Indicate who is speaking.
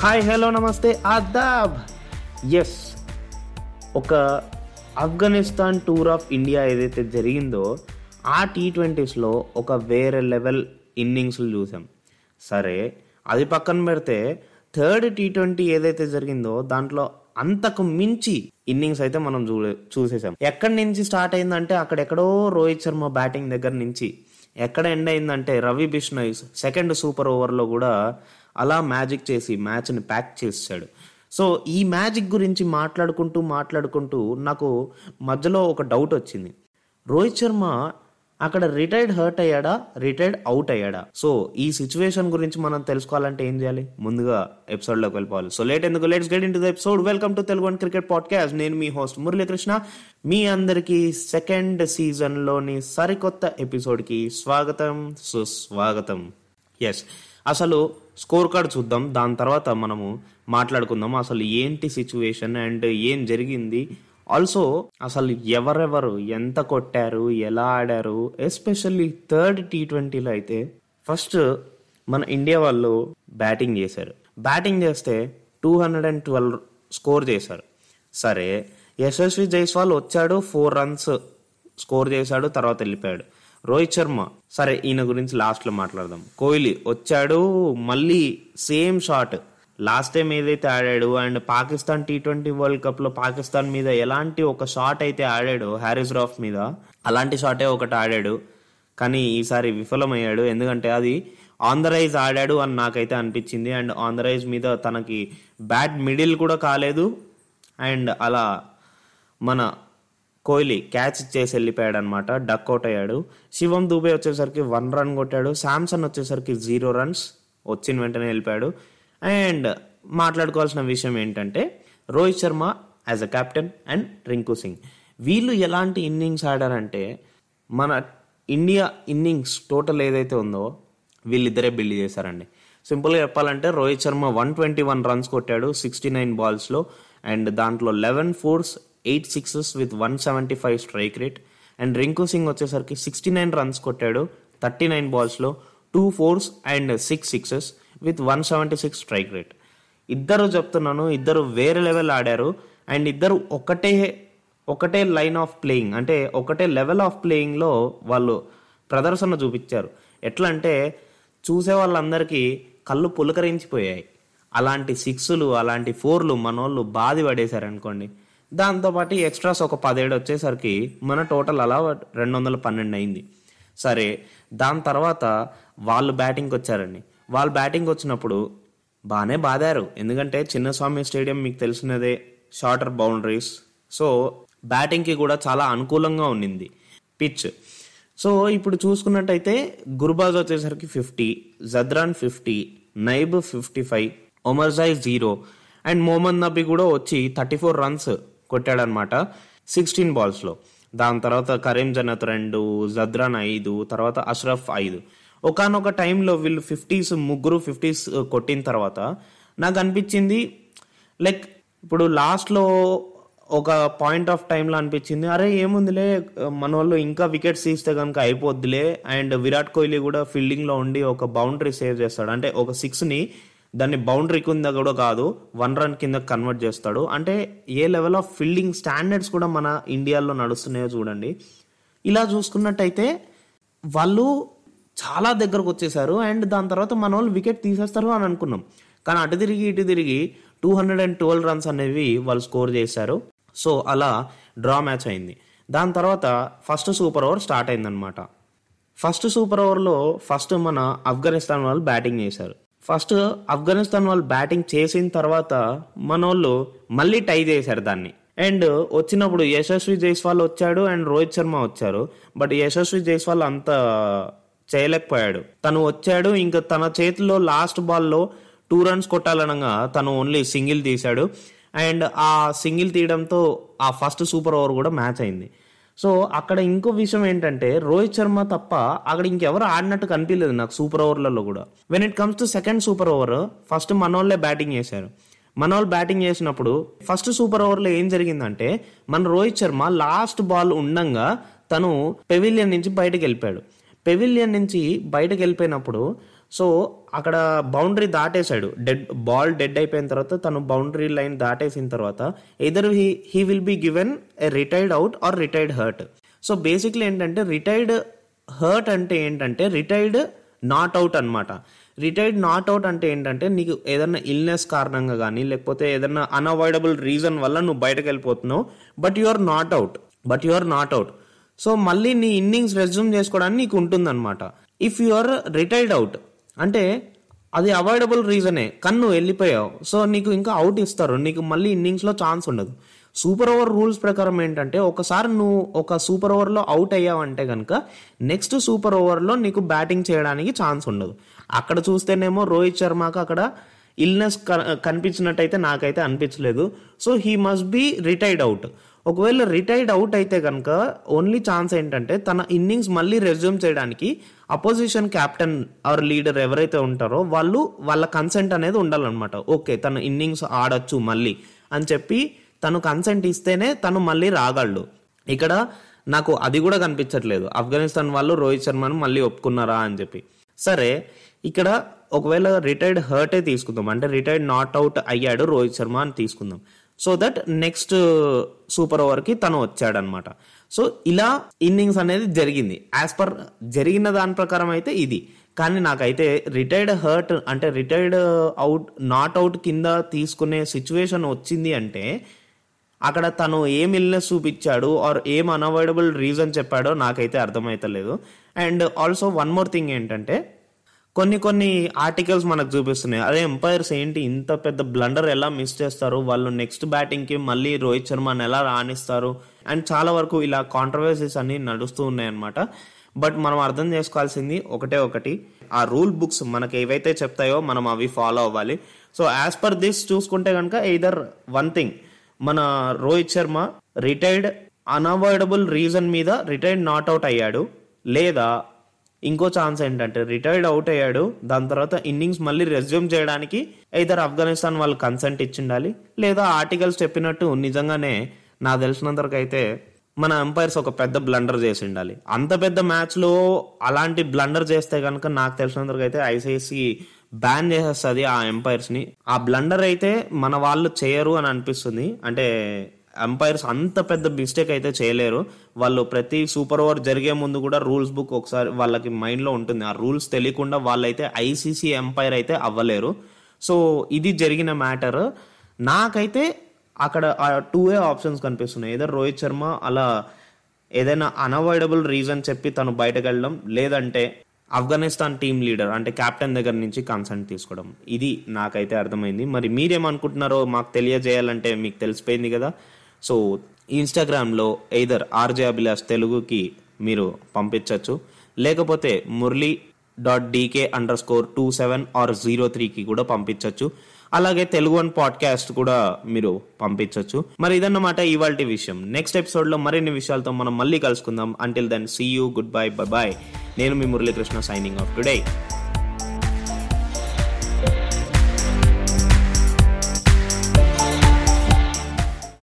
Speaker 1: Hi hello నమస్తే Aadab yes ఒక Afghanistan tour of India ఏదైతే జరిగిందో ఆ టీ ట్వంటీస్లో ఒక వేరే లెవెల్ ఇన్నింగ్స్లు చూసాం. సరే అది పక్కన పెడితే థర్డ్ టీ ట్వంటీ ఏదైతే జరిగిందో దాంట్లో అంతకు మించి ఇన్నింగ్స్ అయితే మనం చూ చూసేసాం. ఎక్కడి నుంచి స్టార్ట్ అయిందంటే అక్కడెక్కడో రోహిత్ శర్మ బ్యాటింగ్ దగ్గర నుంచి ఎక్కడ ఎండ్ అయిందంటే రవి బిష్ణోయ్ సెకండ్ సూపర్ ఓవర్లో కూడా అలా మ్యాజిక్ చేసి మ్యాచ్ని ప్యాక్ చేసాడు సో ఈ మ్యాజిక్ గురించి మాట్లాడుకుంటూ మాట్లాడుకుంటూ నాకు మధ్యలో ఒక డౌట్ వచ్చింది. రోహిత్ శర్మ అక్కడ రిటైర్డ్ హర్ట్ అయ్యాడా? రిటైర్డ్ అవుట్ అయ్యాడా? సో ఈ సిచ్యువేషన్ గురించి మనం తెలుసుకోవాలంటే ఏం చేయాలి? ముందుగా ఎపిసోడ్లోకి వెళ్ళిపోవాలి. సో లేట్ ఎందుకు? Let's get in to the episode welcome to Telugu one cricket podcast నేను మీ హోస్ట్ మురళీకృష్ణ. మీ అందరికీ సెకండ్ సీజన్లోని సరికొత్త ఎపిసోడ్కి స్వాగతం సుస్వాగతం. ఎస్ అసలు స్కోర్ కార్డ్ చూద్దాం. దాని తర్వాత మనము మాట్లాడుకుందాం అసలు ఏంటి సిచ్యువేషన్ అండ్ ఏం జరిగింది? ఆల్సో అసలు ఎవరెవరు ఎంత కొట్టారు ఎలా ఆడారు ఎస్పెషల్లీ థర్డ్ టీ ట్వంటీలో అయితే ఫస్ట్ మన ఇండియా వాళ్ళు బ్యాటింగ్ చేశారు. బ్యాటింగ్ చేస్తే two hundred and twelve score చేశారు. సరే యశస్వి జైస్వాల్ వచ్చాడు ఫోర్ రన్స్ స్కోర్ చేశాడు తర్వాత వెళ్ళిపోయాడు. రోహిత్ శర్మ సరే ఈయన గురించి లాస్ట్లో మాట్లాడదాం. కోహ్లీ వచ్చాడు మళ్ళీ సేమ్ షాట్ లాస్ట్ టైం ఏదైతే ఆడాడు and Pakistan T twenty world కప్లో పాకిస్తాన్ మీద ఎలాంటి ఒక షాట్ అయితే ఆడాడు హ్యారిస్ రాఫ్ మీద అలాంటి షాటే ఒకటి ఆడాడు. కానీ ఈసారి విఫలమయ్యాడు. ఎందుకంటే అది ఆన్ ద రైజ్ ఆడాడు అని నాకైతే అనిపించింది. అండ్ ఆన్ ద రైజ్ మీద తనకి బ్యాట్ మిడిల్ కూడా కాలేదు. అండ్ అలా మన కోహ్లీ క్యాచ్ చేసి వెళ్ళిపోయాడు అనమాట డక్ అవుట్ అయ్యాడు. శివం దూబే వచ్చేసరికి వన్ రన్ కొట్టాడు. శాంసన్ వచ్చేసరికి జీరో రన్స్. వచ్చిన వెంటనే వెళ్ళిపోయాడు. అండ్ మాట్లాడుకోవాల్సిన విషయం ఏంటంటే Rohit Sharma as a captain and Rinku Singh వీళ్ళు ఎలాంటి ఇన్నింగ్స్ ఆడారంటే మన ఇండియా ఇన్నింగ్స్ టోటల్ ఏదైతే ఉందో వీళ్ళిద్దరే బిల్డ్ చేశారండి. సింపుల్గా చెప్పాలంటే Rohit Sharma one twenty one runs కొట్టాడు సిక్స్టీ నైన్ బాల్స్లో అండ్ దాంట్లో eleven fours eight sixes with one seventy five strike rate and Rinku Singh వచ్చేసరికి సిక్స్టీ నైన్ రన్స్ కొట్టాడు thirty nine బాల్స్లో two fours and six sixes with one seventy six strike rate. ఇద్దరు చెప్తున్నాను ఇద్దరు వేరే level ఆడారు. And ఇద్దరు ఒకటే ఒకటే లైన్ ఆఫ్ ప్లేయింగ్ అంటే ఒకటే లెవెల్ ఆఫ్ ప్లేయింగ్లో వాళ్ళు ప్రదర్శన చూపించారు. ఎట్లా అంటే చూసే వాళ్ళందరికీ కళ్ళు పులకరించిపోయాయి. అలాంటి సిక్స్లు అలాంటి ఫోర్లు మనోళ్ళు బాధి పడేశారనుకోండి. దాంతోపాటు ఎక్స్ట్రాస్ ఒక పదిహేడు వచ్చేసరికి మన టోటల్ అలా రెండు వందల పన్నెండు అయింది. సరే దాని తర్వాత వాళ్ళు బ్యాటింగ్కి వచ్చారండి వాళ్ళు బ్యాటింగ్ వచ్చినప్పుడు బాగానే బాదారు. ఎందుకంటే చిన్నస్వామి స్టేడియం మీకు తెలిసినదే షార్టర్ బౌండరీస్ సో బ్యాటింగ్కి కూడా చాలా అనుకూలంగా ఉండింది పిచ్ సో ఇప్పుడు చూసుకున్నట్టయితే గుర్బాజ్ వచ్చేసరికి fifty Zadran fifty Naib fifty five Omarzai zero and Mohammad Nabi కూడా వచ్చి థర్టీ ఫోర్ రన్స్ కొట్టాడనమాట సిక్స్టీన్ బాల్స్లో దాని తర్వాత కరీం జనత్ రెండు జద్రాన్ ఐదు తర్వాత అష్రఫ్ ఐదు. ఒకనొక టైంలో వీళ్ళు ఫిఫ్టీస్ ముగ్గురు ఫిఫ్టీస్ uh, కొట్టిన తర్వాత నాకు అనిపించింది లైక్ ఇప్పుడు లాస్ట్లో ఒక పాయింట్ ఆఫ్ టైంలో అనిపించింది అరే ఏముందిలే uh, మన వాళ్ళు ఇంకా వికెట్స్ తీస్తే కనుక అయిపోద్దిలే అండ్ విరాట్ కోహ్లీ కూడా ఫీల్డింగ్లో ఉండి ఒక బౌండరీ సేవ్ చేస్తాడు. అంటే ఒక సిక్స్ని దాన్ని బౌండరీ కింద కూడా కాదు వన్ రన్ కింద కన్వర్ట్ చేస్తాడు. అంటే ఏ లెవెల్ ఆఫ్ ఫీల్డింగ్ స్టాండర్డ్స్ కూడా మన ఇండియాలో నడుస్తున్నాయో చూడండి. ఇలా చూసుకున్నట్టయితే వాళ్ళు చాలా దగ్గరకు వచ్చేసారు అండ్ దాని తర్వాత మన వాళ్ళు వికెట్ తీసేస్తారు అని అనుకున్నాం. కానీ అటు తిరిగి ఇటు తిరిగి two hundred and twelve runs అనేవి వాళ్ళు స్కోర్ చేశారు. సో అలా డ్రా మ్యాచ్ అయింది. దాని తర్వాత ఫస్ట్ సూపర్ ఓవర్ స్టార్ట్ అయిందనమాట ఫస్ట్ సూపర్ ఓవర్లో ఫస్ట్ మన ఆఫ్ఘనిస్తాన్ వాళ్ళు బ్యాటింగ్ చేశారు. ఫస్ట్ ఆఫ్ఘనిస్తాన్ వాళ్ళు బ్యాటింగ్ చేసిన తర్వాత మన వాళ్ళు మళ్ళీ టై చేశారు దాన్ని. అండ్ వచ్చినప్పుడు యశస్వి జైస్వాల్ వచ్చాడు అండ్ రోహిత్ శర్మ వచ్చారు. బట్ యశస్వి జైస్వాల్ అంత చేయలేకపోయాడు. తను వచ్చాడు ఇంకా తన చేతిలో లాస్ట్ బాల్లో టూ రన్స్ కొట్టాలనగా తను ఓన్లీ సింగిల్ తీశాడు. అండ్ ఆ సింగిల్ తీయడంతో ఆ ఫస్ట్ సూపర్ ఓవర్ కూడా మ్యాచ్ అయింది. సో అక్కడ ఇంకో విషయం ఏంటంటే రోహిత్ శర్మ తప్ప అక్కడ ఇంకెవరు ఆడినట్టు కనిపించలేదు నాకు సూపర్ ఓవర్లలో కూడా. When it comes to second super over first మనోళ్ళే బ్యాటింగ్ చేశారు. మనోల్ బ్యాటింగ్ చేసినప్పుడు ఫస్ట్ సూపర్ ఓవర్లో ఏం జరిగిందంటే మన రోహిత్ శర్మ లాస్ట్ బాల్ ఉండంగా తను పెవిలియన్ నుంచి బయటకు వెళ్ళిపోయాడు. పెవిలియన్ నుంచి బయటకు వెళ్ళిపోయినప్పుడు సో అక్కడ బౌండరీ దాటేశాడు. డెడ్ బాల్ డెడ్ అయిపోయిన తర్వాత తను బౌండరీ లైన్ దాటేసిన తర్వాత either he he will be given a retired out or retired hurt so basically ఏంటంటే రిటైర్డ్ హర్ట్ అంటే ఏంటంటే రిటైర్డ్ నాట్ అవుట్ అనమాట రిటైర్డ్ నాట్ అవుట్ అంటే ఏంటంటే నీకు ఏదైనా ఇల్నెస్ కారణంగా కానీ లేకపోతే ఏదైనా అన్అవాయిడబుల్ రీజన్ వల్ల నువ్వు బయటకు వెళ్ళిపోతున్నావు but you are not out but you are not out so మళ్ళీ నీ ఇన్నింగ్స్ రెజ్యూమ్ చేసుకోవడానికి నీకు ఉంటుందన్నమాట. If you are retired out అంటే అది అవాయిడబుల్ రీజనే కన్ను వెళ్ళిపోయావు. సో నీకు ఇంకా అవుట్ ఇస్తారు. నీకు మళ్ళీ ఇన్నింగ్స్లో ఛాన్స్ ఉండదు. సూపర్ ఓవర్ రూల్స్ ప్రకారం ఏంటంటే ఒకసారి నువ్వు ఒక సూపర్ ఓవర్లో అవుట్ అయ్యావంటే కనుక నెక్స్ట్ సూపర్ ఓవర్లో నీకు బ్యాటింగ్ చేయడానికి ఛాన్స్ ఉండదు. అక్కడ చూస్తేనేమో రోహిత్ శర్మకు అక్కడ ఇల్నెస్ కనిపించినట్టయితే నాకైతే అనిపించలేదు. So he must be retired out ఒకవేళ రిటైర్డ్ అవుట్ అయితే కనుక ఓన్లీ ఛాన్స్ ఏంటంటే తన ఇన్నింగ్స్ మళ్ళీ రెజ్యూమ్ చేయడానికి అపోజిషన్ క్యాప్టెన్ ఆర్ లీడర్ ఎవరైతే ఉంటారో వాళ్ళు వాళ్ళ కన్సెంట్ అనేది ఉండాలన్నమాట. ఓకే తన ఇన్నింగ్స్ ఆడొచ్చు మళ్ళీ అని చెప్పి తను కన్సెంట్ ఇస్తేనే తను మళ్ళీ రాగలడు. ఇక్కడ నాకు అది కూడా కనిపించట్లేదు. ఆఫ్ఘనిస్తాన్ వాళ్ళు రోహిత్ శర్మను మళ్ళీ ఒప్పుకున్నారా అని చెప్పి. సరే ఇక్కడ ఒకవేళ రిటైర్డ్ హర్టే తీసుకుందాం. అంటే రిటైర్డ్ నాట్ అవుట్ అయ్యాడు రోహిత్ శర్మ అని తీసుకుందాం. సో దట్ నెక్స్ట్ సూపర్ ఓవర్కి తను వచ్చాడనమాట. సో ఇలా ఇన్నింగ్స్ అనేది జరిగింది. యాజ్ పర్ జరిగిన దాని ప్రకారం అయితే ఇది. కానీ నాకైతే రిటైర్డ్ హర్ట్ అంటే రిటైర్డ్ అవుట్ నాట్ అవుట్ కింద తీసుకునే సిచ్యువేషన్ వచ్చింది అంటే అక్కడ తను ఏం ఇల్నెస్ చూపించాడు ఆర్ ఏం అన్అవాయిడబుల్ రీజన్ చెప్పాడో నాకైతే అర్థమైతలేదు. And also one more thing ఏంటంటే కొన్ని కొన్ని ఆర్టికల్స్ మనకు చూపిస్తున్నాయి. అదే ఎంపైర్స్ ఏంటి? ఇంత పెద్ద బ్లండర్ ఎలా మిస్ చేస్తారు? వాళ్ళు నెక్స్ట్ బ్యాటింగ్కి మళ్ళీ రోహిత్ శర్మని ఎలా రాణిస్తారు? అండ్ చాలా వరకు ఇలా కాంట్రవర్సీస్ అన్ని నడుస్తూ ఉన్నాయన్నమాట. బట్ మనం అర్థం చేసుకోవాల్సింది ఒకటే ఒకటి. ఆ రూల్ బుక్స్ మనకి ఏవైతే చెప్తాయో మనం అవి ఫాలో అవ్వాలి. సో యాజ్ పర్ దిస్ చూసుకుంటే కనుక ఇదర్ వన్ థింగ్ మన Rohit Sharma retired unavoidable reason మీద రిటైర్డ్ నాట్ అవుట్ అయ్యాడు. లేదా ఇంకో ఛాన్స్ ఏంటంటే రిటైర్డ్ అవుట్ అయ్యాడు. దాని తర్వాత ఇన్నింగ్స్ మళ్ళీ రెజ్యూమ్ చేయడానికి ఇద్దరు ఆఫ్ఘనిస్తాన్ వాళ్ళు కన్సెంట్ ఇచ్చిండాలి లేదా ఆర్టికల్స్ చెప్పినట్టు నిజంగానే నాకు తెలిసినంత వరకు అయితే మన ఎంపైర్స్ ఒక పెద్ద బ్లండర్ చేసి ఉండాలి అంత పెద్ద మ్యాచ్లో అలాంటి బ్లండర్ చేస్తే కనుక నాకు తెలిసినంత వరకు అయితే ఐసీసీ బ్యాన్ చేసేస్తుంది ఆ ఎంపైర్స్ని ఆ బ్లండర్ అయితే మన వాళ్ళు చేయరు అని అనిపిస్తుంది. అంటే అంపైర్స్ అంత పెద్ద మిస్టేక్ అయితే చేయలేరు. వాళ్ళు ప్రతి సూపర్ ఓవర్ జరిగే ముందు కూడా రూల్స్ బుక్ ఒకసారి వాళ్ళకి మైండ్లో ఉంటుంది. ఆ రూల్స్ తెలియకుండా వాళ్ళైతే ఐసీసీ ఎంపైర్ అయితే అవ్వలేరు. సో ఇది జరిగిన మ్యాటర్ నాకైతే అక్కడ ఆ టూ ఏ ఆప్షన్స్ కనిపిస్తున్నాయి. ఏదో రోహిత్ శర్మ అలా ఏదైనా అన్అవాయిడబుల్ రీజన్ చెప్పి తను బయటకు వెళ్ళడం లేదంటే ఆఫ్ఘనిస్తాన్ టీమ్ లీడర్ అంటే కెప్టెన్ దగ్గర నుంచి కన్సెంట్ తీసుకోవడం. ఇది నాకైతే అర్థమైంది. మరి మీరేమనుకుంటున్నారో మాకు తెలియజేయాలంటే మీకు తెలిసిపోయింది కదా. సో ఇన్స్టాగ్రామ్లో ఎయిదర్ ఆర్జే అభిలాష్ తెలుగుకి మీరు పంపించవచ్చు లేకపోతే Murali dot DK under score two seven R zero త్రీకి కూడా పంపించవచ్చు అలాగే తెలుగు వన్ పాడ్కాస్ట్ కూడా మీరు పంపించవచ్చు మరి ఇదన్నమాట ఇవాళ విషయం. నెక్స్ట్ ఎపిసోడ్లో మరిన్ని విషయాలతో మనం మళ్ళీ కలుసుకుందాం. Until then see you good bye bye bye నేను మీ మురళీకృష్ణ సైనింగ్ ఆఫ్ టుడే